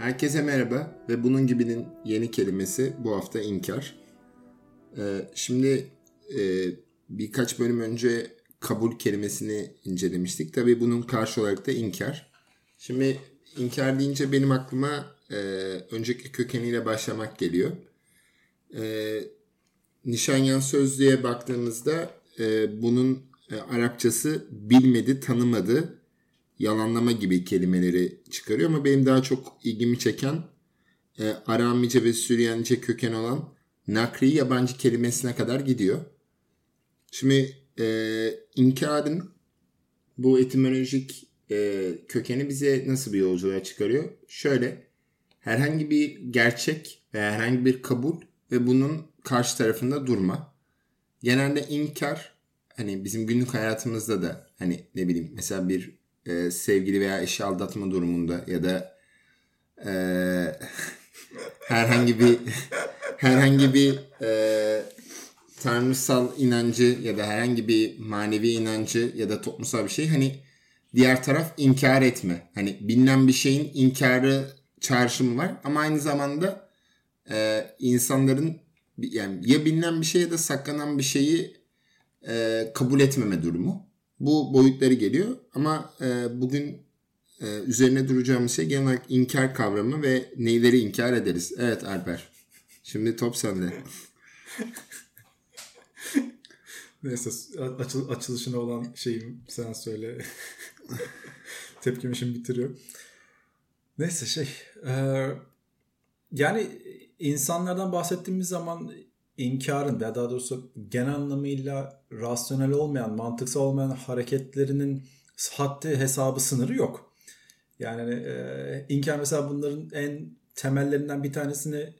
Herkese merhaba ve bunun gibinin yeni kelimesi bu hafta inkar. Ee, şimdi e, birkaç bölüm önce kabul kelimesini incelemiştik. Tabii bunun karşı olarak da inkar. Şimdi inkar deyince benim aklıma e, önceki kökeniyle başlamak geliyor. E, Nişanyan sözlüğe baktığımızda e, bunun Arapçası bilmedi, tanımadı, yalanlama gibi kelimeleri çıkarıyor ama benim daha çok ilgimi çeken e, Aramice ve Süryanice köken olan nakri yabancı kelimesine kadar gidiyor. Şimdi e, inkarın bu etimolojik e, kökeni bize nasıl bir yolculuğa çıkarıyor? Şöyle herhangi bir gerçek veya herhangi bir kabul ve bunun karşı tarafında durma. Genelde inkar hani bizim günlük hayatımızda da hani ne bileyim mesela bir e, sevgili veya eşi aldatma durumunda ya da e, herhangi bir herhangi bir e, tanrısal inancı ya da herhangi bir manevi inancı ya da toplumsal bir şey hani diğer taraf inkar etme. Hani bilinen bir şeyin inkarı çağrışımı var ama aynı zamanda e, insanların yani ya bilinen bir şey ya da saklanan bir şeyi e, kabul etmeme durumu. Bu boyutları geliyor ama e, bugün e, üzerine duracağımız şey genel olarak inkar kavramı ve neyleri inkar ederiz. Evet Alper. Şimdi top sende. Neyse açıl, açılışına olan şeyim sen söyle. Tepkimi şimdi bitiriyor. Neyse şey e, yani insanlardan bahsettiğimiz zaman inkarın veya daha doğrusu genel anlamıyla rasyonel olmayan, mantıksal olmayan hareketlerinin haddi hesabı sınırı yok. Yani e, inkar mesela bunların en temellerinden bir tanesini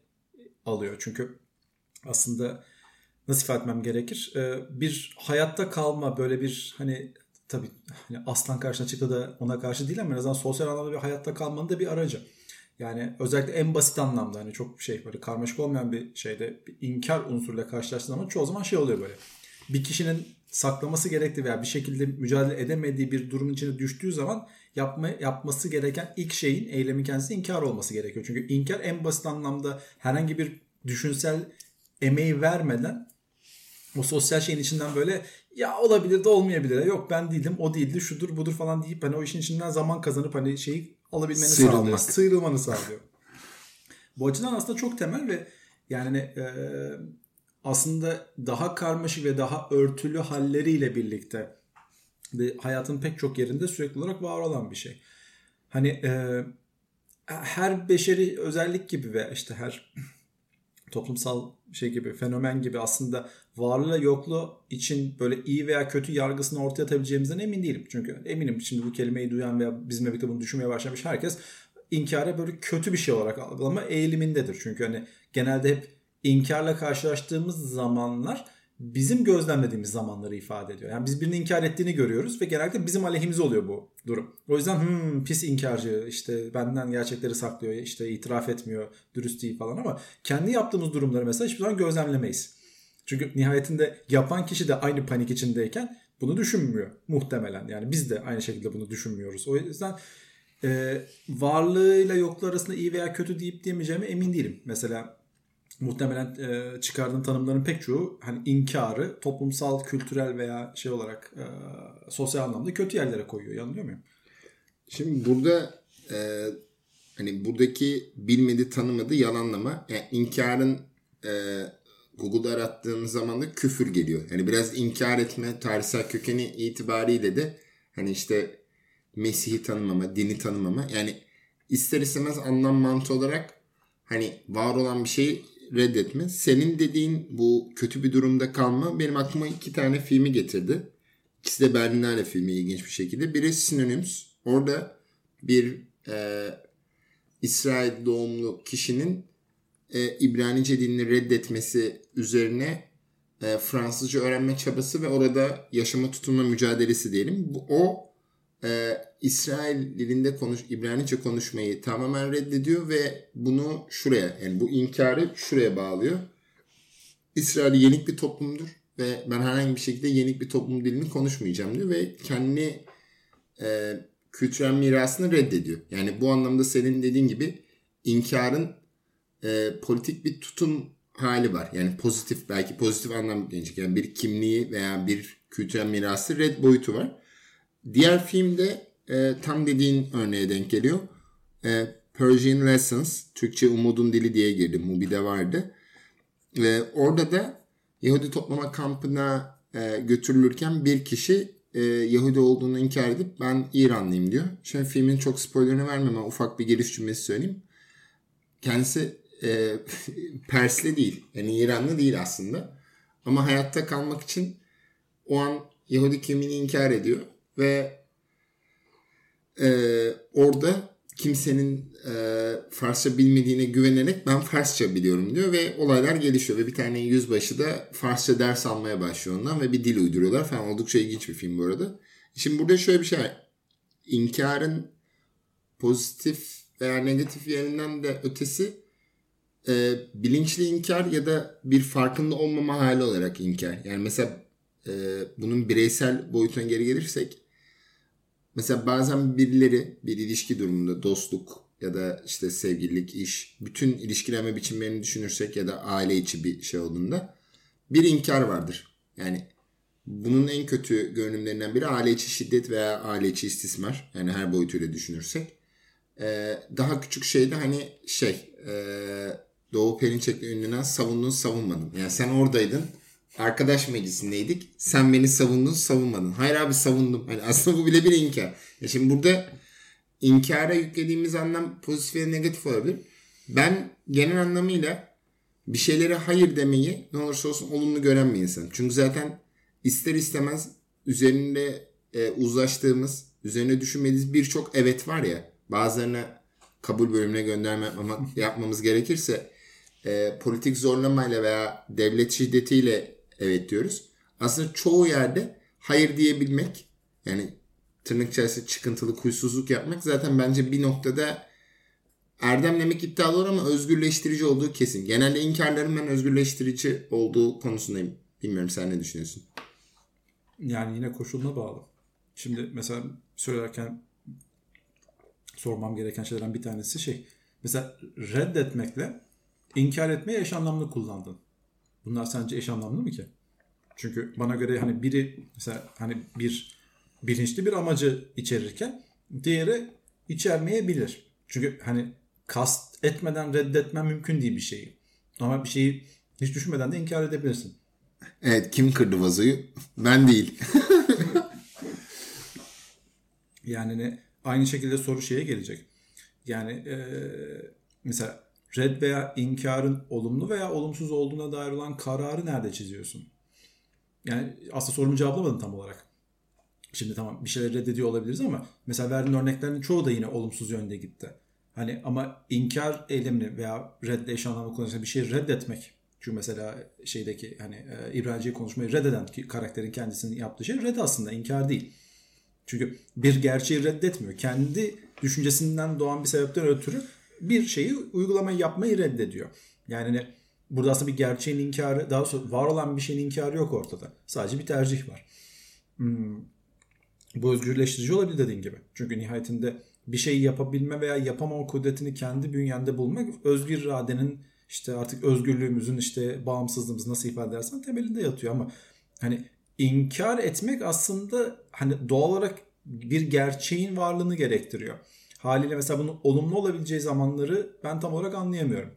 alıyor. Çünkü aslında nasıl ifade etmem gerekir? E, bir hayatta kalma böyle bir hani tabii hani aslan karşına çıktı da ona karşı değil ama en azından sosyal anlamda bir hayatta kalmanın da bir aracı. Yani özellikle en basit anlamda hani çok şey böyle karmaşık olmayan bir şeyde bir inkar unsuruyla karşılaştığı zaman çoğu zaman şey oluyor böyle. Bir kişinin saklaması gerektiği veya bir şekilde mücadele edemediği bir durumun içine düştüğü zaman yapma, yapması gereken ilk şeyin eylemin kendisi inkar olması gerekiyor. Çünkü inkar en basit anlamda herhangi bir düşünsel emeği vermeden o sosyal şeyin içinden böyle ya olabilir de olmayabilir. Yok ben değildim o değildi şudur budur falan deyip hani o işin içinden zaman kazanıp hani şeyi alabilmeni Sıyrılmak. sağlıyor. Sıyrılmanı sağlıyor. Bu açıdan aslında çok temel ve yani e, aslında daha karmaşık ve daha örtülü halleriyle birlikte ve hayatın pek çok yerinde sürekli olarak var olan bir şey. Hani e, her beşeri özellik gibi ve işte her toplumsal şey gibi fenomen gibi aslında varlığı yokluğu için böyle iyi veya kötü yargısını ortaya atabileceğimizden emin değilim. Çünkü eminim şimdi bu kelimeyi duyan veya bizimle birlikte bunu düşünmeye başlamış herkes inkara böyle kötü bir şey olarak algılama eğilimindedir. Çünkü hani genelde hep inkarla karşılaştığımız zamanlar bizim gözlemlediğimiz zamanları ifade ediyor. Yani biz birinin inkar ettiğini görüyoruz ve genellikle bizim aleyhimize oluyor bu durum. O yüzden hmm, pis inkarcı işte benden gerçekleri saklıyor işte itiraf etmiyor dürüst değil falan ama kendi yaptığımız durumları mesela hiçbir zaman gözlemlemeyiz. Çünkü nihayetinde yapan kişi de aynı panik içindeyken bunu düşünmüyor muhtemelen. Yani biz de aynı şekilde bunu düşünmüyoruz. O yüzden e, varlığıyla yokluğu arasında iyi veya kötü deyip diyemeyeceğime emin değilim. Mesela muhtemelen e, çıkardığın tanımların pek çoğu hani inkarı toplumsal, kültürel veya şey olarak e, sosyal anlamda kötü yerlere koyuyor. Yanılıyor muyum? Şimdi burada e, hani buradaki bilmedi tanımadı yalanlama yani inkarın e, Google'da arattığınız zaman da küfür geliyor. Yani biraz inkar etme tarihsel kökeni itibariyle de hani işte Mesih'i tanımama, dini tanımama yani ister istemez anlam mantığı olarak hani var olan bir şeyi reddetme. Senin dediğin bu kötü bir durumda kalma benim aklıma iki tane filmi getirdi. İkisi de Berlinale filmi ilginç bir şekilde. Biri Synonyms. Orada bir e, İsrail doğumlu kişinin e, İbranice dilini reddetmesi üzerine e, Fransızca öğrenme çabası ve orada yaşama tutunma mücadelesi diyelim. Bu, o e, İsrail dilinde konuş, İbranice konuşmayı tamamen reddediyor ve bunu şuraya yani bu inkarı şuraya bağlıyor. İsrail yenik bir toplumdur ve ben herhangi bir şekilde yenik bir toplum dilini konuşmayacağım diyor ve kendi e, kültürel mirasını reddediyor. Yani bu anlamda senin dediğin gibi inkarın e, politik bir tutum hali var. Yani pozitif belki pozitif anlam gelecek. Yani bir kimliği veya bir kültürel mirası red boyutu var. Diğer filmde e, tam dediğin örneğe denk geliyor. E, Persian Lessons, Türkçe Umudun Dili diye girdi. Mubi'de vardı. E, orada da Yahudi toplama kampına e, götürülürken bir kişi e, Yahudi olduğunu inkar edip ben İranlıyım diyor. Şimdi filmin çok spoilerını vermem ama ufak bir giriş cümlesi söyleyeyim. Kendisi e, Persli değil. Yani İranlı değil aslında. Ama hayatta kalmak için o an Yahudi kimliğini inkar ediyor. Ve e, orada kimsenin e, Farsça bilmediğine güvenerek ben Farsça biliyorum diyor ve olaylar gelişiyor ve bir tane yüzbaşı da Farsça ders almaya başlıyor ondan ve bir dil uyduruyorlar falan oldukça ilginç bir film bu arada. Şimdi burada şöyle bir şey. İnkarın pozitif veya negatif yerinden de ötesi e, bilinçli inkar ya da bir farkında olmama hali olarak inkar. Yani mesela e, bunun bireysel boyutuna geri gelirsek mesela bazen birileri bir ilişki durumunda dostluk ya da işte sevgililik, iş, bütün ilişkilenme biçimlerini düşünürsek ya da aile içi bir şey olduğunda bir inkar vardır. Yani bunun en kötü görünümlerinden biri aile içi şiddet veya aile içi istismar. Yani her boyutuyla düşünürsek. Ee, daha küçük şey de hani şey e, Doğu Perinçek'le ünlenen savundun savunmadın. Yani sen oradaydın. Arkadaş meclisindeydik. Sen beni savundun savunmadın. Hayır abi savundum. Hani aslında bu bile bir inkar. Ya şimdi burada inkara yüklediğimiz anlam pozitif ve negatif olabilir. Ben genel anlamıyla bir şeylere hayır demeyi ne olursa olsun olumlu gören bir insan. Çünkü zaten ister istemez üzerinde e, uzlaştığımız, üzerine düşünmediğimiz birçok evet var ya. Bazılarını kabul bölümüne gönderme yapmamız gerekirse e, politik zorlamayla veya devlet şiddetiyle evet diyoruz. Aslında çoğu yerde hayır diyebilmek yani tırnak içerisinde çıkıntılı huysuzluk yapmak zaten bence bir noktada erdem demek iddialı olur ama özgürleştirici olduğu kesin. Genelde inkarların ben özgürleştirici olduğu konusundayım. Bilmiyorum sen ne düşünüyorsun? Yani yine koşuluna bağlı. Şimdi mesela söylerken sormam gereken şeylerden bir tanesi şey. Mesela reddetmekle inkar etmeyi eş anlamlı kullandın. Bunlar sence eş anlamlı mı ki? Çünkü bana göre hani biri mesela hani bir bilinçli bir amacı içerirken diğeri içermeyebilir. Çünkü hani kast etmeden reddetmen mümkün değil bir şeyi. Ama bir şeyi hiç düşünmeden de inkar edebilirsin. Evet kim kırdı vazoyu? Ben değil. yani ne aynı şekilde soru şeye gelecek. Yani e, mesela red veya inkarın olumlu veya olumsuz olduğuna dair olan kararı nerede çiziyorsun? Yani aslında sorumu cevaplamadın tam olarak. Şimdi tamam bir şeyler reddediyor olabiliriz ama mesela verdiğin örneklerin çoğu da yine olumsuz yönde gitti. Hani ama inkar eylemini veya redde eş anlamlı kullanırsa bir şeyi reddetmek. Çünkü mesela şeydeki hani e, İbranice konuşmayı reddeden karakterin kendisinin yaptığı şey red aslında inkar değil. Çünkü bir gerçeği reddetmiyor. Kendi düşüncesinden doğan bir sebepten ötürü bir şeyi uygulamayı yapmayı reddediyor. Yani burada aslında bir gerçeğin inkarı, daha sonra var olan bir şeyin inkarı yok ortada. Sadece bir tercih var. Hmm. Bu özgürleştirici olabilir dediğin gibi. Çünkü nihayetinde bir şeyi yapabilme veya yapamama kudretini kendi bünyende bulmak özgür iradenin işte artık özgürlüğümüzün işte bağımsızlığımızı nasıl ifade edersen temelinde yatıyor ama hani inkar etmek aslında hani doğal olarak bir gerçeğin varlığını gerektiriyor. Haliyle mesela bunun olumlu olabileceği zamanları ben tam olarak anlayamıyorum.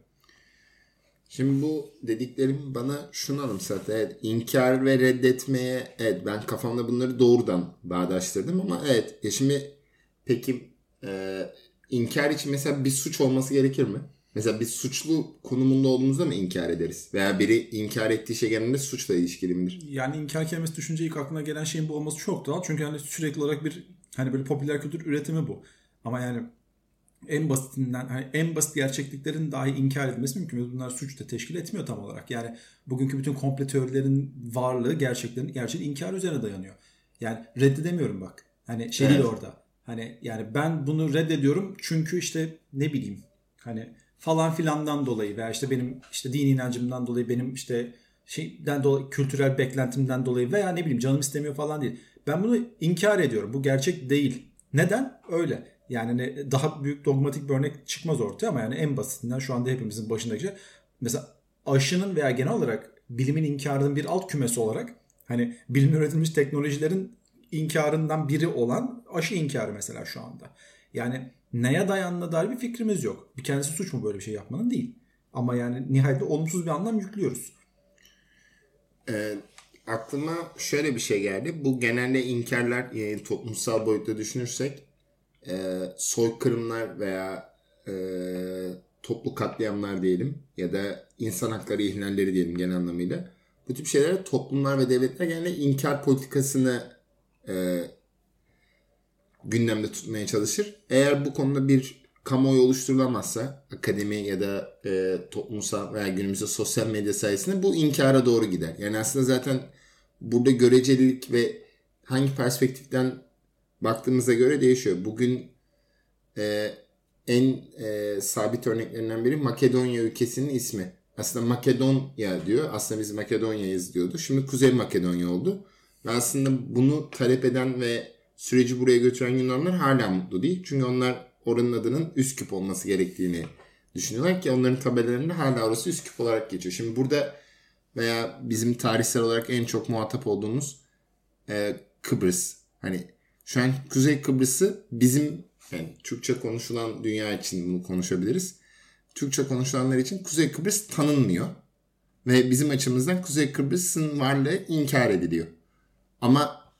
Şimdi bu dediklerim bana şunu anımsattı. Evet, inkar ve reddetmeye evet ben kafamda bunları doğrudan bağdaştırdım ama evet ya şimdi peki e, inkar için mesela bir suç olması gerekir mi? Mesela biz suçlu konumunda olduğumuzda mı inkar ederiz? Veya biri inkar ettiği şey genelde suçla ilişkili midir? Yani inkar kelimesi düşünce ilk aklına gelen şeyin bu olması çok doğal. Çünkü hani sürekli olarak bir hani böyle popüler kültür üretimi bu. Ama yani en basitinden hani en basit gerçekliklerin dahi inkar edilmesi mümkün. Bunlar suç da teşkil etmiyor tam olarak. Yani bugünkü bütün komple teorilerin varlığı gerçeklerin gerçeğin inkar üzerine dayanıyor. Yani reddedemiyorum bak. Hani şey evet. orada. Hani yani ben bunu reddediyorum çünkü işte ne bileyim hani falan filandan dolayı veya işte benim işte dini inancımdan dolayı benim işte şeyden dolayı kültürel beklentimden dolayı veya ne bileyim canım istemiyor falan değil. Ben bunu inkar ediyorum. Bu gerçek değil. Neden? Öyle. Yani ne, daha büyük dogmatik bir örnek çıkmaz ortaya ama yani en basitinden şu anda hepimizin başındaki şey. Mesela aşının veya genel olarak bilimin inkarının bir alt kümesi olarak hani bilim üretilmiş teknolojilerin inkarından biri olan aşı inkarı mesela şu anda. Yani neye dayandığına dair bir fikrimiz yok. Bir kendisi suç mu böyle bir şey yapmanın değil. Ama yani nihayetinde olumsuz bir anlam yüklüyoruz. E, aklıma şöyle bir şey geldi. Bu genelde inkarlar yani toplumsal boyutta düşünürsek e, soykırımlar veya e, toplu katliamlar diyelim ya da insan hakları ihlalleri diyelim genel anlamıyla. Bu tip şeylere toplumlar ve devletler genelde inkar politikasını e, gündemde tutmaya çalışır. Eğer bu konuda bir kamuoyu oluşturulamazsa akademi ya da e, toplumsal veya günümüzde sosyal medya sayesinde bu inkara doğru gider. Yani aslında zaten burada görecelilik ve hangi perspektiften baktığımıza göre değişiyor. Bugün e, en e, sabit örneklerinden biri Makedonya ülkesinin ismi. Aslında Makedonya diyor. Aslında biz Makedonya'yız diyordu. Şimdi Kuzey Makedonya oldu. Ve aslında bunu talep eden ve süreci buraya götüren Yunanlar hala mutlu değil. Çünkü onlar oranın adının Üsküp olması gerektiğini düşünüyorlar ki onların tabelalarında hala orası Üsküp olarak geçiyor. Şimdi burada veya bizim tarihsel olarak en çok muhatap olduğumuz e, Kıbrıs. Hani şu an Kuzey Kıbrıs'ı bizim yani Türkçe konuşulan dünya için bunu konuşabiliriz. Türkçe konuşulanlar için Kuzey Kıbrıs tanınmıyor. Ve bizim açımızdan Kuzey Kıbrıs'ın varlığı inkar ediliyor. Ama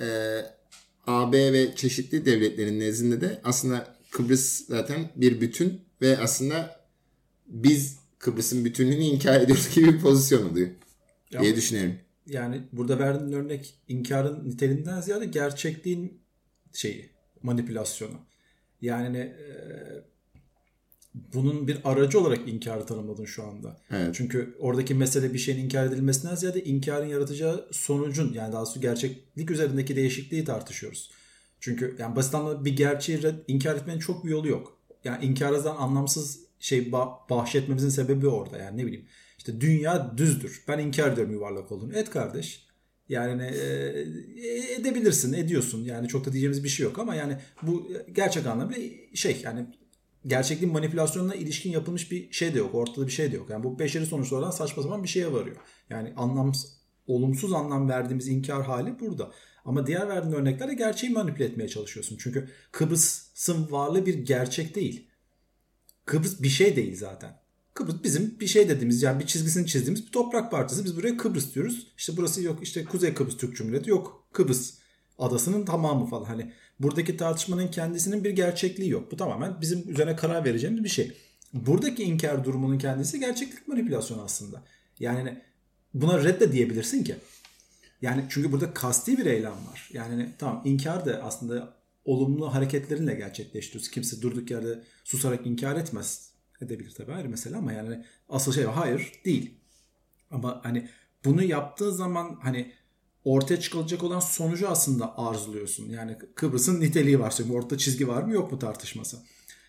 e, AB ve çeşitli devletlerin nezdinde de aslında Kıbrıs zaten bir bütün ve aslında biz Kıbrıs'ın bütünlüğünü inkar ediyoruz gibi bir pozisyon oluyor ya, diye düşünüyorum. Yani burada verdiğin örnek inkarın niteliğinden ziyade gerçekliğin şeyi manipülasyonu. Yani e, bunun bir aracı olarak inkarı tanımladın şu anda. Evet. Çünkü oradaki mesele bir şeyin inkar edilmesinden ziyade inkarın yaratacağı sonucun yani daha doğrusu gerçeklik üzerindeki değişikliği tartışıyoruz. Çünkü yani basit anlamda bir gerçeği inkar etmenin çok bir yolu yok. Yani inkardan anlamsız şey bahşetmemizin sebebi orada yani ne bileyim. İşte dünya düzdür. Ben inkar ediyorum yuvarlak olduğunu. Et kardeş. Yani e, edebilirsin, ediyorsun. Yani çok da diyeceğimiz bir şey yok ama yani bu gerçek anlamda şey yani gerçekliğin manipülasyonuna ilişkin yapılmış bir şey de yok. Ortada bir şey de yok. Yani bu beşeri sonuçlardan saçma sapan bir şeye varıyor. Yani anlam olumsuz anlam verdiğimiz inkar hali burada. Ama diğer verdiğin örneklerde gerçeği manipüle etmeye çalışıyorsun. Çünkü Kıbrıs'ın varlığı bir gerçek değil. Kıbrıs bir şey değil zaten. Kıbrıs bizim bir şey dediğimiz yani bir çizgisini çizdiğimiz bir toprak parçası. Biz buraya Kıbrıs diyoruz. İşte burası yok işte Kuzey Kıbrıs Türk Cumhuriyeti yok. Kıbrıs adasının tamamı falan. Hani buradaki tartışmanın kendisinin bir gerçekliği yok. Bu tamamen bizim üzerine karar vereceğimiz bir şey. Buradaki inkar durumunun kendisi gerçeklik manipülasyonu aslında. Yani buna redde diyebilirsin ki. Yani çünkü burada kasti bir eylem var. Yani hani tamam inkar da aslında olumlu hareketlerinle gerçekleştiriyoruz. Kimse durduk yerde susarak inkar etmez. Edebilir tabii ayrı mesele ama yani asıl şey hayır değil. Ama hani bunu yaptığı zaman hani ortaya çıkılacak olan sonucu aslında arzuluyorsun. Yani Kıbrıs'ın niteliği var. Şimdi orta çizgi var mı yok mu tartışması.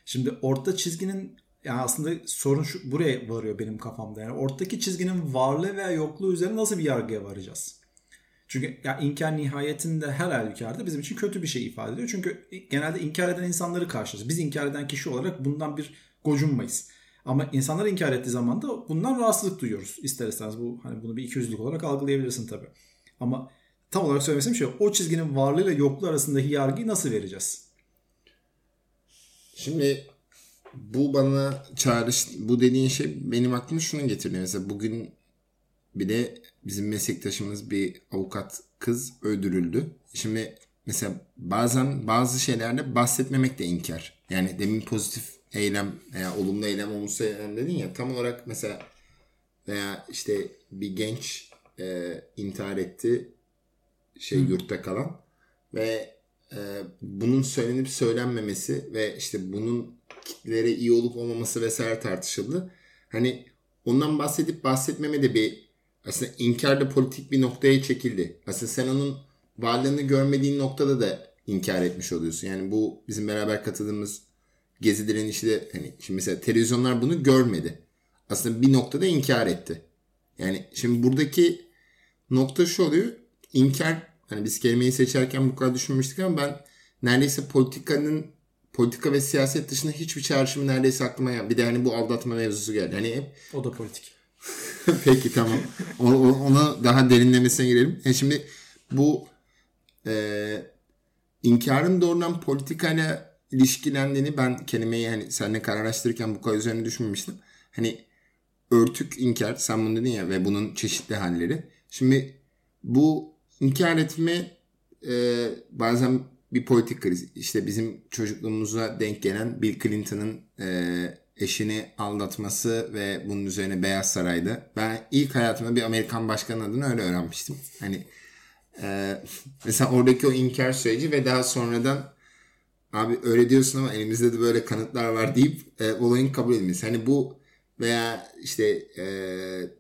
Şimdi orta çizginin yani aslında sorun şu buraya varıyor benim kafamda. Yani ortadaki çizginin varlığı veya yokluğu üzerine nasıl bir yargıya varacağız? Çünkü ya inkar nihayetinde her halükarda bizim için kötü bir şey ifade ediyor. Çünkü genelde inkar eden insanları karşılarız. Biz inkar eden kişi olarak bundan bir gocunmayız. Ama insanlar inkar ettiği zaman da bundan rahatsızlık duyuyoruz. İster istemez bu hani bunu bir ikiyüzlülük olarak algılayabilirsin tabii. Ama tam olarak söylemesem şey o çizginin varlığıyla yokluğu arasındaki yargıyı nasıl vereceğiz? Şimdi bu bana çağrış bu dediğin şey benim aklıma şunu getiriyor. Mesela bugün bir de bizim meslektaşımız bir avukat kız öldürüldü. Şimdi mesela bazen bazı şeylerde bahsetmemek de inkar. Yani demin pozitif eylem veya olumlu eylem olumsuz eylem dedin ya tam olarak mesela veya işte bir genç e, intihar etti şey Hı. yurtta kalan ve e, bunun söylenip söylenmemesi ve işte bunun kitlere iyi olup olmaması vesaire tartışıldı. Hani ondan bahsedip bahsetmeme de bir aslında inkar da politik bir noktaya çekildi. Aslında sen onun varlığını görmediğin noktada da inkar etmiş oluyorsun. Yani bu bizim beraber katıldığımız gezi direnişi de hani şimdi mesela televizyonlar bunu görmedi. Aslında bir noktada inkar etti. Yani şimdi buradaki nokta şu oluyor. İnkar hani biz kelimeyi seçerken bu kadar düşünmüştük ama ben neredeyse politikanın politika ve siyaset dışında hiçbir çağrışımı neredeyse aklıma gelmedi. Bir de hani bu aldatma mevzusu geldi. Hani hep O da politik. Peki tamam. O, o- ona daha derinlemesine girelim. E şimdi bu e, inkarın doğrudan politikayla ilişkilendiğini ben kelimeyi hani seninle kararlaştırırken bu kadar üzerine düşünmemiştim. Hani örtük inkar sen bunu dedin ya ve bunun çeşitli halleri. Şimdi bu inkar etme e, bazen bir politik kriz. İşte bizim çocukluğumuza denk gelen Bill Clinton'ın e, eşini aldatması ve bunun üzerine Beyaz Saray'da. Ben ilk hayatımda bir Amerikan başkanı adını öyle öğrenmiştim. Hani e, mesela oradaki o inkar süreci ve daha sonradan abi öyle diyorsun ama elimizde de böyle kanıtlar var deyip e, olayın kabul edilmesi. Hani bu veya işte e,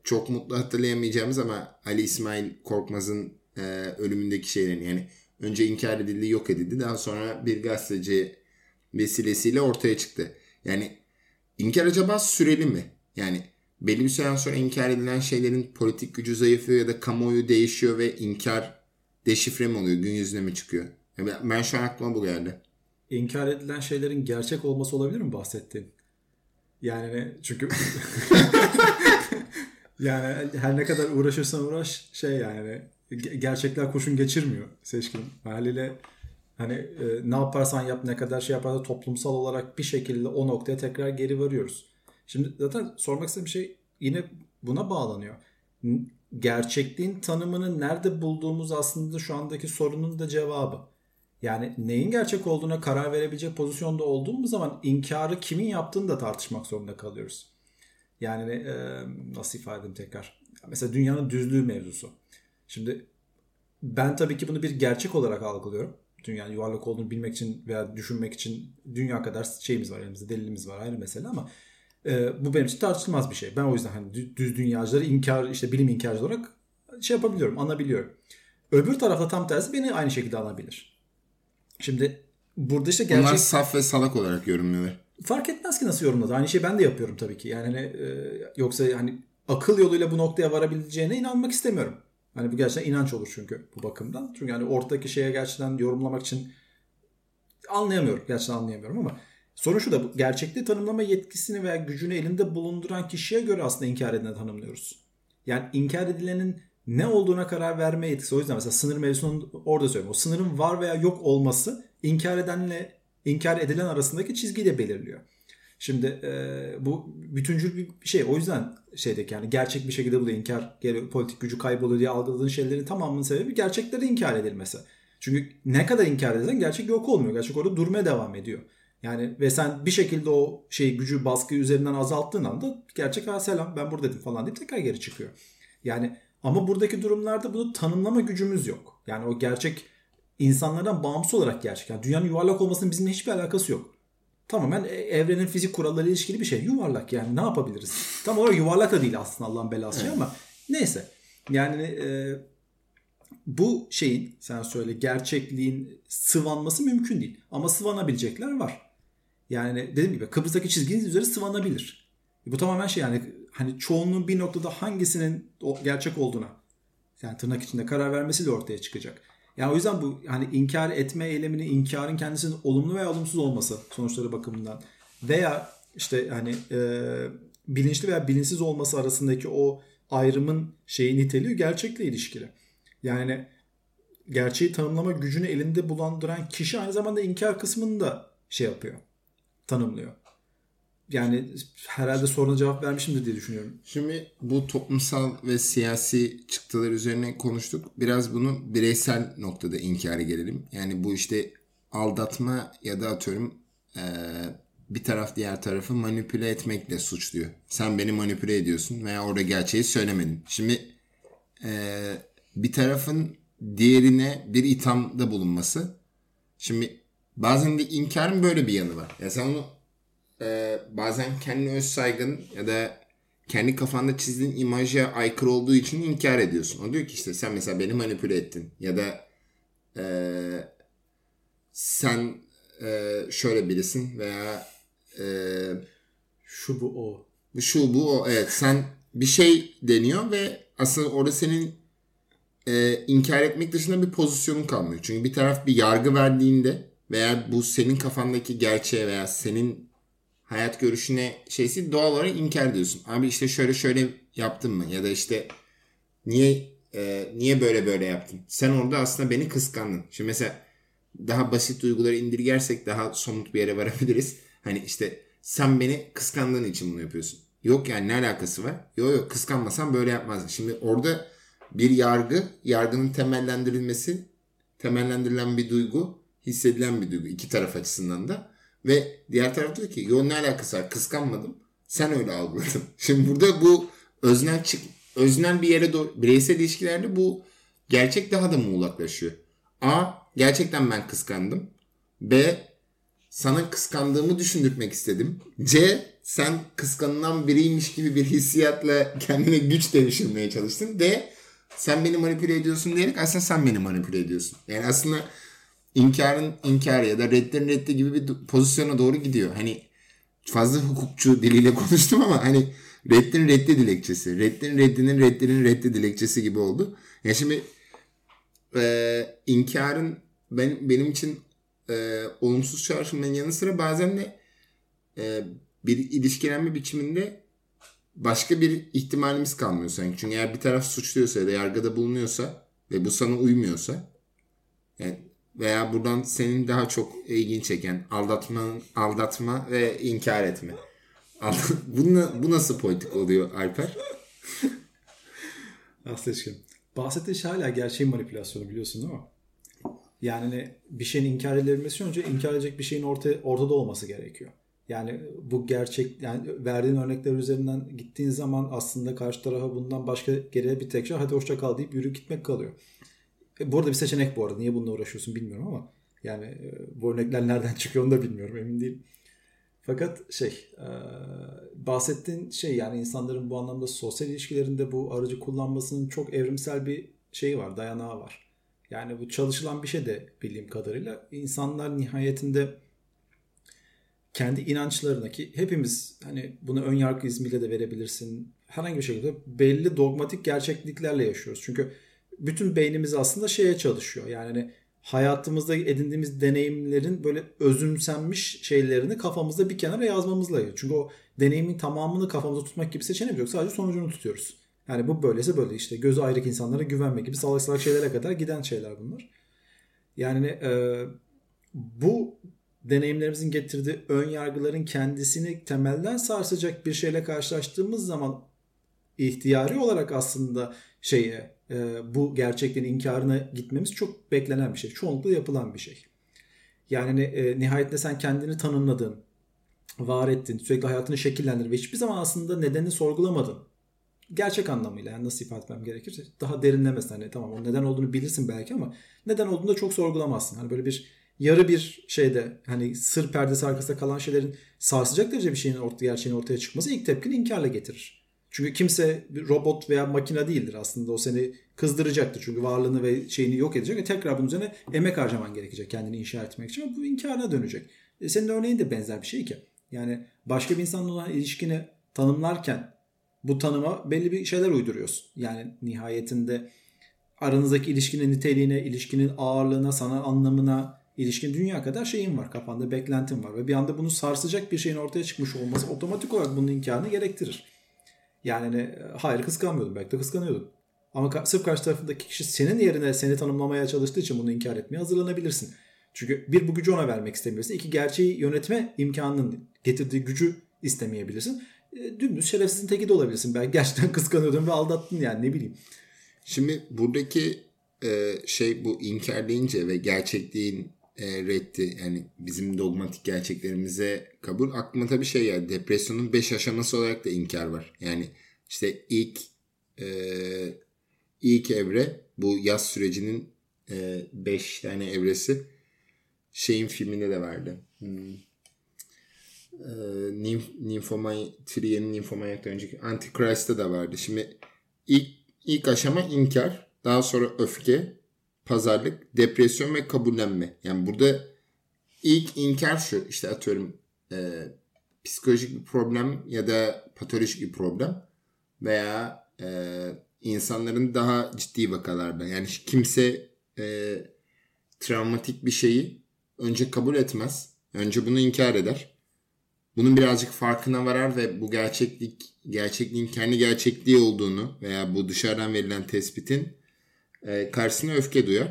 çok mutlu hatırlayamayacağımız ama Ali İsmail Korkmaz'ın e, ölümündeki şeylerin yani önce inkar edildi yok edildi daha sonra bir gazeteci vesilesiyle ortaya çıktı. Yani inkar acaba süreli mi? Yani belli bir süren sonra inkar edilen şeylerin politik gücü zayıflıyor ya da kamuoyu değişiyor ve inkar deşifre mi oluyor? Gün yüzüne mi çıkıyor? Ya ben- ben şu an aklıma bu geldi. İnkar edilen şeylerin gerçek olması olabilir mi bahsettiğin? Yani çünkü yani her ne kadar uğraşırsan uğraş şey yani ge- gerçekler kurşun geçirmiyor seçkin. Haliyle hani e, ne yaparsan yap ne kadar şey yaparsan toplumsal olarak bir şekilde o noktaya tekrar geri varıyoruz. Şimdi zaten sormak istediğim şey yine buna bağlanıyor. Gerçekliğin tanımını nerede bulduğumuz aslında şu andaki sorunun da cevabı. Yani neyin gerçek olduğuna karar verebilecek pozisyonda olduğumuz zaman inkarı kimin yaptığını da tartışmak zorunda kalıyoruz. Yani e, nasıl ifade edeyim tekrar? Mesela dünyanın düzlüğü mevzusu. Şimdi ben tabii ki bunu bir gerçek olarak algılıyorum. Dünyanın yuvarlak olduğunu bilmek için veya düşünmek için dünya kadar şeyimiz var elimizde, delilimiz var ayrı mesele ama e, bu benim için tartışılmaz bir şey. Ben o yüzden hani dü- düz dünyacıları inkar, işte bilim inkarcı olarak şey yapabiliyorum, anabiliyorum. Öbür tarafta tam tersi beni aynı şekilde anabilir. Şimdi burada işte gerçek... Onlar saf ve salak olarak yorumluyorlar. Fark etmez ki nasıl yorumladı. Aynı şeyi ben de yapıyorum tabii ki. Yani hani, e, yoksa hani akıl yoluyla bu noktaya varabileceğine inanmak istemiyorum. Hani bu gerçekten inanç olur çünkü bu bakımdan. Çünkü hani ortadaki şeye gerçekten yorumlamak için anlayamıyorum. Gerçekten anlayamıyorum ama sorun şu da gerçekliği tanımlama yetkisini veya gücünü elinde bulunduran kişiye göre aslında inkar edileni tanımlıyoruz. Yani inkar edilenin ne olduğuna karar verme yetkisi. O yüzden mesela sınır mevzusunu orada söylüyorum. O sınırın var veya yok olması inkar edenle inkar edilen arasındaki çizgiyi de belirliyor. Şimdi e, bu bütüncül bir şey. O yüzden şeydeki yani gerçek bir şekilde bu da inkar, politik gücü kayboluyor diye algıladığın şeylerin tamamının sebebi gerçeklerin inkar edilmesi. Çünkü ne kadar inkar edersen gerçek yok olmuyor. Gerçek orada durmaya devam ediyor. Yani ve sen bir şekilde o şey gücü baskı üzerinden azalttığın anda gerçek ha selam ben buradaydım falan deyip tekrar geri çıkıyor. Yani ama buradaki durumlarda bunu tanımlama gücümüz yok. Yani o gerçek insanlardan bağımsız olarak gerçek. Yani dünyanın yuvarlak olmasının bizimle hiçbir alakası yok. Tamamen e- evrenin fizik kuralları ilişkili bir şey. Yuvarlak yani ne yapabiliriz? Tam olarak yuvarlak da değil aslında Allah'ın belası şey ama neyse. Yani e, bu şeyin sen söyle gerçekliğin sıvanması mümkün değil. Ama sıvanabilecekler var. Yani dediğim gibi Kıbrıs'taki çizginin üzeri sıvanabilir. Bu tamamen şey yani hani çoğunluğun bir noktada hangisinin gerçek olduğuna yani tırnak içinde karar vermesi de ortaya çıkacak. Yani o yüzden bu hani inkar etme eylemini inkarın kendisinin olumlu veya olumsuz olması sonuçları bakımından veya işte hani e, bilinçli veya bilinçsiz olması arasındaki o ayrımın şeyi niteliği gerçekle ilişkili. Yani gerçeği tanımlama gücünü elinde bulandıran kişi aynı zamanda inkar kısmını da şey yapıyor. Tanımlıyor. Yani herhalde soruna cevap vermişimdir diye düşünüyorum. Şimdi bu toplumsal ve siyasi çıktılar üzerine konuştuk. Biraz bunu bireysel noktada inkara gelelim. Yani bu işte aldatma ya da atıyorum eee, bir taraf diğer tarafı manipüle etmekle suçluyor. Sen beni manipüle ediyorsun veya orada gerçeği söylemedin. Şimdi eee, bir tarafın diğerine bir ithamda bulunması. Şimdi bazen de inkarın böyle bir yanı var. Ya sen onu e, bazen kendi öz saygın ya da kendi kafanda çizdiğin imaja aykırı olduğu için inkar ediyorsun. O diyor ki işte sen mesela beni manipüle ettin ya da e, sen e, şöyle birisin veya e, Şu bu o. şu bu o evet sen bir şey deniyor ve aslında orada senin e, inkar etmek dışında bir pozisyonun kalmıyor. Çünkü bir taraf bir yargı verdiğinde veya bu senin kafandaki gerçeğe veya senin hayat görüşüne şeysi doğal olarak inkar diyorsun. Abi işte şöyle şöyle yaptın mı? Ya da işte niye e, niye böyle böyle yaptın? Sen orada aslında beni kıskandın. Şimdi mesela daha basit duyguları indirgersek daha somut bir yere varabiliriz. Hani işte sen beni kıskandığın için bunu yapıyorsun. Yok yani ne alakası var? Yok yok kıskanmasan böyle yapmazdın. Şimdi orada bir yargı, yargının temellendirilmesi, temellendirilen bir duygu, hissedilen bir duygu iki taraf açısından da. Ve diğer taraf diyor ki yok ne alakası var kıskanmadım. Sen öyle algıladın. Şimdi burada bu öznel çık öznel bir yere doğru bireysel ilişkilerde bu gerçek daha da muğlaklaşıyor. A gerçekten ben kıskandım. B sana kıskandığımı düşündürtmek istedim. C sen kıskanılan biriymiş gibi bir hissiyatla kendine güç devşirmeye çalıştın. D sen beni manipüle ediyorsun diyerek aslında sen beni manipüle ediyorsun. Yani aslında inkarın inkarı ya da reddin reddi gibi bir pozisyona doğru gidiyor. Hani fazla hukukçu diliyle konuştum ama hani reddin reddi dilekçesi. Reddin reddinin reddinin reddi dilekçesi gibi oldu. Yani şimdi e, inkarın ben, benim için e, olumsuz çağrışımların yanı sıra bazen de e, bir ilişkilenme biçiminde başka bir ihtimalimiz kalmıyor sanki. Çünkü eğer bir taraf suçluyorsa ya da yargıda bulunuyorsa ve bu sana uymuyorsa yani veya buradan senin daha çok ilgini çeken aldatma, aldatma ve inkar etme. bu, bu nasıl politik oluyor Alper? Aslıçkım. Bahsettiğin şey hala gerçeğin manipülasyonu biliyorsun değil mi? Yani hani bir şeyin inkar edilmesi önce inkar edecek bir şeyin orta, ortada olması gerekiyor. Yani bu gerçek yani verdiğin örnekler üzerinden gittiğin zaman aslında karşı tarafa bundan başka geriye bir tekrar hadi hoşça kal deyip yürü gitmek kalıyor. E, bu arada bir seçenek bu arada. Niye bununla uğraşıyorsun bilmiyorum ama yani e, bu örnekler nereden çıkıyor onu da bilmiyorum emin değilim. Fakat şey e, bahsettiğin şey yani insanların bu anlamda sosyal ilişkilerinde bu aracı kullanmasının çok evrimsel bir şeyi var, dayanağı var. Yani bu çalışılan bir şey de bildiğim kadarıyla. insanlar nihayetinde kendi inançlarına ki hepimiz hani bunu ön yargı izmiyle de verebilirsin. Herhangi bir şekilde belli dogmatik gerçekliklerle yaşıyoruz. Çünkü bütün beynimiz aslında şeye çalışıyor. Yani hani hayatımızda edindiğimiz deneyimlerin böyle özümsenmiş şeylerini kafamızda bir kenara yazmamızla ilgili. Çünkü o deneyimin tamamını kafamızda tutmak gibi seçeneğimiz yok. Sadece sonucunu tutuyoruz. Yani bu böylese böyle işte gözü ayrık insanlara güvenme gibi salak salak şeylere kadar giden şeyler bunlar. Yani e, bu deneyimlerimizin getirdiği ön yargıların kendisini temelden sarsacak bir şeyle karşılaştığımız zaman ihtiyari olarak aslında şeye bu gerçeklerin inkarına gitmemiz çok beklenen bir şey. Çoğunlukla yapılan bir şey. Yani e, nihayetinde sen kendini tanımladın, var ettin, sürekli hayatını şekillendirdin ve hiçbir zaman aslında nedenini sorgulamadın. Gerçek anlamıyla yani nasıl ifade etmem gerekirse daha derinlemesine hani tamam o neden olduğunu bilirsin belki ama neden olduğunu da çok sorgulamazsın. Hani böyle bir yarı bir şeyde hani sır perdesi arkasında kalan şeylerin sarsacak derece bir şeyin ortaya, gerçeğin ortaya çıkması ilk tepkini inkarla getirir. Çünkü kimse bir robot veya makine değildir aslında. O seni kızdıracaktır. Çünkü varlığını ve şeyini yok edecek ve tekrar bunun üzerine emek harcaman gerekecek kendini inşa etmek için. Bu inkarına dönecek. E senin örneğin de benzer bir şey ki. Yani başka bir insanla olan ilişkini tanımlarken bu tanıma belli bir şeyler uyduruyorsun. Yani nihayetinde aranızdaki ilişkinin niteliğine, ilişkinin ağırlığına, sana anlamına, ilişkin dünya kadar şeyin var. Kafanda beklentin var. Ve bir anda bunu sarsacak bir şeyin ortaya çıkmış olması otomatik olarak bunun inkarını gerektirir. Yani hani, hayır kıskanmıyordum. Belki de kıskanıyordum. Ama sırf karşı tarafındaki kişi senin yerine seni tanımlamaya çalıştığı için bunu inkar etmeye hazırlanabilirsin. Çünkü bir bu gücü ona vermek istemiyorsun. İki gerçeği yönetme imkanının getirdiği gücü istemeyebilirsin. E, dümdüz şerefsizin teki de olabilirsin. Belki gerçekten kıskanıyordun ve aldattın yani ne bileyim. Şimdi buradaki e, şey bu inkar deyince ve gerçekliğin e, reddi yani bizim dogmatik gerçeklerimize kabul aklıma tabii şey yani depresyonun 5 aşaması olarak da inkar var. Yani işte ilk e, ilk evre bu yaz sürecinin 5 e, tane evresi şeyin filminde de vardı. Hmm. E, Nymphomania, Trier'in Nymphomaniac'tan önceki Antichrist'ta da vardı. Şimdi ilk ilk aşama inkar, daha sonra öfke, pazarlık, depresyon ve kabullenme. Yani burada ilk inkar şu işte atıyorum e, psikolojik bir problem ya da patolojik bir problem veya e, insanların daha ciddi vakalarda yani kimse e, travmatik bir şeyi önce kabul etmez. Önce bunu inkar eder. Bunun birazcık farkına varar ve bu gerçeklik gerçekliğin kendi gerçekliği olduğunu veya bu dışarıdan verilen tespitin e, karşısına öfke duyar.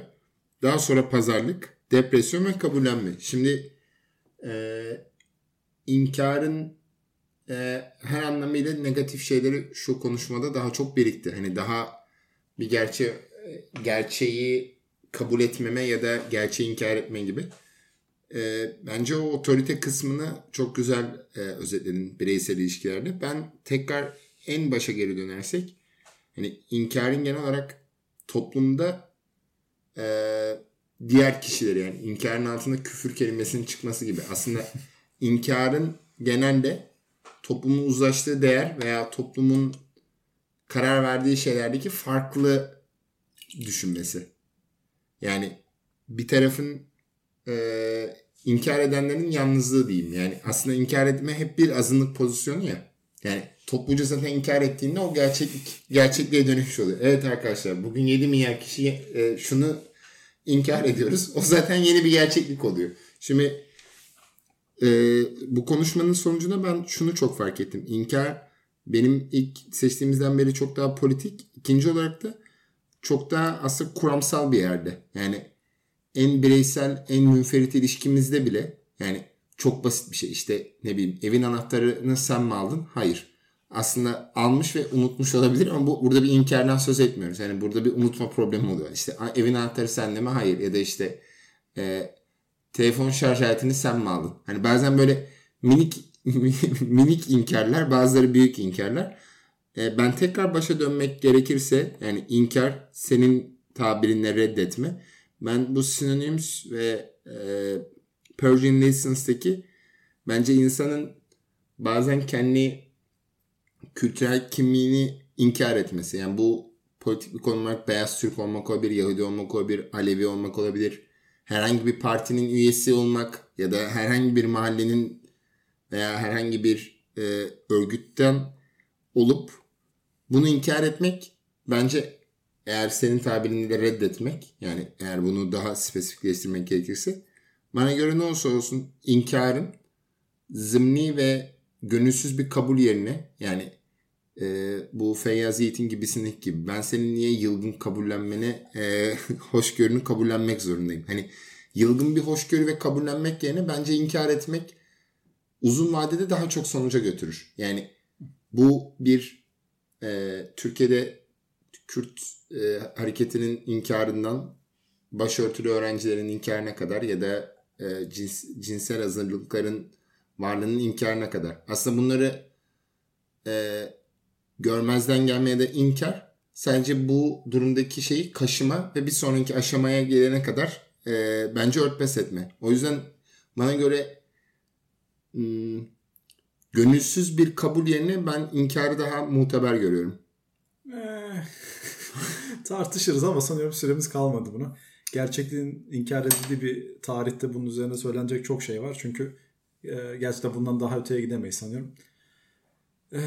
Daha sonra pazarlık, depresyon ve kabullenme. Şimdi e, inkarın e, her anlamıyla negatif şeyleri şu konuşmada daha çok birikti. Hani daha bir gerçe gerçeği kabul etmeme ya da gerçeği inkar etme gibi. E, bence o otorite kısmını çok güzel e, özetledin bireysel ilişkilerde. Ben tekrar en başa geri dönersek hani inkarın genel olarak toplumda e, diğer kişileri yani inkarın altında küfür kelimesinin çıkması gibi. Aslında inkarın genelde toplumun uzlaştığı değer veya toplumun karar verdiği şeylerdeki farklı düşünmesi. Yani bir tarafın e, inkar edenlerin yalnızlığı diyeyim. Yani aslında inkar etme hep bir azınlık pozisyonu ya. Yani topluca zaten inkar ettiğinde o gerçeklik gerçekliğe dönüşmüş oluyor. Evet arkadaşlar bugün 7 milyar kişi e, şunu inkar ediyoruz. O zaten yeni bir gerçeklik oluyor. Şimdi e, bu konuşmanın sonucunda ben şunu çok fark ettim. İnkar benim ilk seçtiğimizden beri çok daha politik. İkinci olarak da çok daha aslında kuramsal bir yerde. Yani en bireysel, en münferit ilişkimizde bile yani çok basit bir şey. İşte ne bileyim evin anahtarını sen mi aldın? Hayır. Aslında almış ve unutmuş olabilir ama bu burada bir inkardan söz etmiyoruz. Yani burada bir unutma problemi oluyor. İşte evin anahtarı sende mi? Hayır. Ya da işte e, telefon şarj aletini sen mi aldın? Hani bazen böyle minik minik inkarlar, bazıları büyük inkarlar. E, ben tekrar başa dönmek gerekirse yani inkar senin tabirinle reddetme. Ben bu synonyms ve e, Persian Lessons'taki bence insanın bazen kendi kültürel kimliğini inkar etmesi. Yani bu politik bir konu olarak beyaz Türk olmak olabilir, Yahudi olmak olabilir, Alevi olmak olabilir. Herhangi bir partinin üyesi olmak ya da herhangi bir mahallenin veya herhangi bir e, örgütten olup bunu inkar etmek bence eğer senin tabirinle reddetmek yani eğer bunu daha spesifikleştirmek gerekirse bana göre ne olsa olsun inkarın zımni ve gönülsüz bir kabul yerine yani e, bu Feyyaz Yiğit'in gibisindeki gibi ben senin niye yılgın kabullenmeni e, hoşgörünü kabullenmek zorundayım. Hani yılgın bir hoşgörü ve kabullenmek yerine bence inkar etmek uzun vadede daha çok sonuca götürür. Yani bu bir e, Türkiye'de Kürt e, hareketinin inkarından başörtülü öğrencilerin inkarına kadar ya da e, cins, cinsel hazırlıkların varlığının inkarına kadar. Aslında bunları e, görmezden gelmeye de inkar sadece bu durumdaki şeyi kaşıma ve bir sonraki aşamaya gelene kadar e, bence örtbas etme. O yüzden bana göre hmm, gönülsüz bir kabul yerine ben inkarı daha muteber görüyorum. Eh, tartışırız ama sanıyorum süremiz kalmadı buna. Gerçekliğin inkar edildiği bir tarihte bunun üzerine söylenecek çok şey var. Çünkü e, gerçekten bundan daha öteye gidemeyiz sanıyorum. E,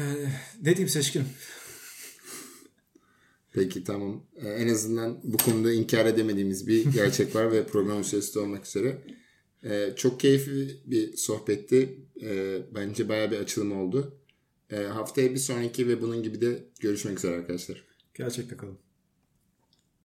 ne diyeyim seçkinim? Peki tamam. Ee, en azından bu konuda inkar edemediğimiz bir gerçek var ve program süresi olmak üzere. Ee, çok keyifli bir sohbetti. Ee, bence baya bir açılım oldu. Ee, haftaya bir sonraki ve bunun gibi de görüşmek üzere arkadaşlar. Gerçekte kalın.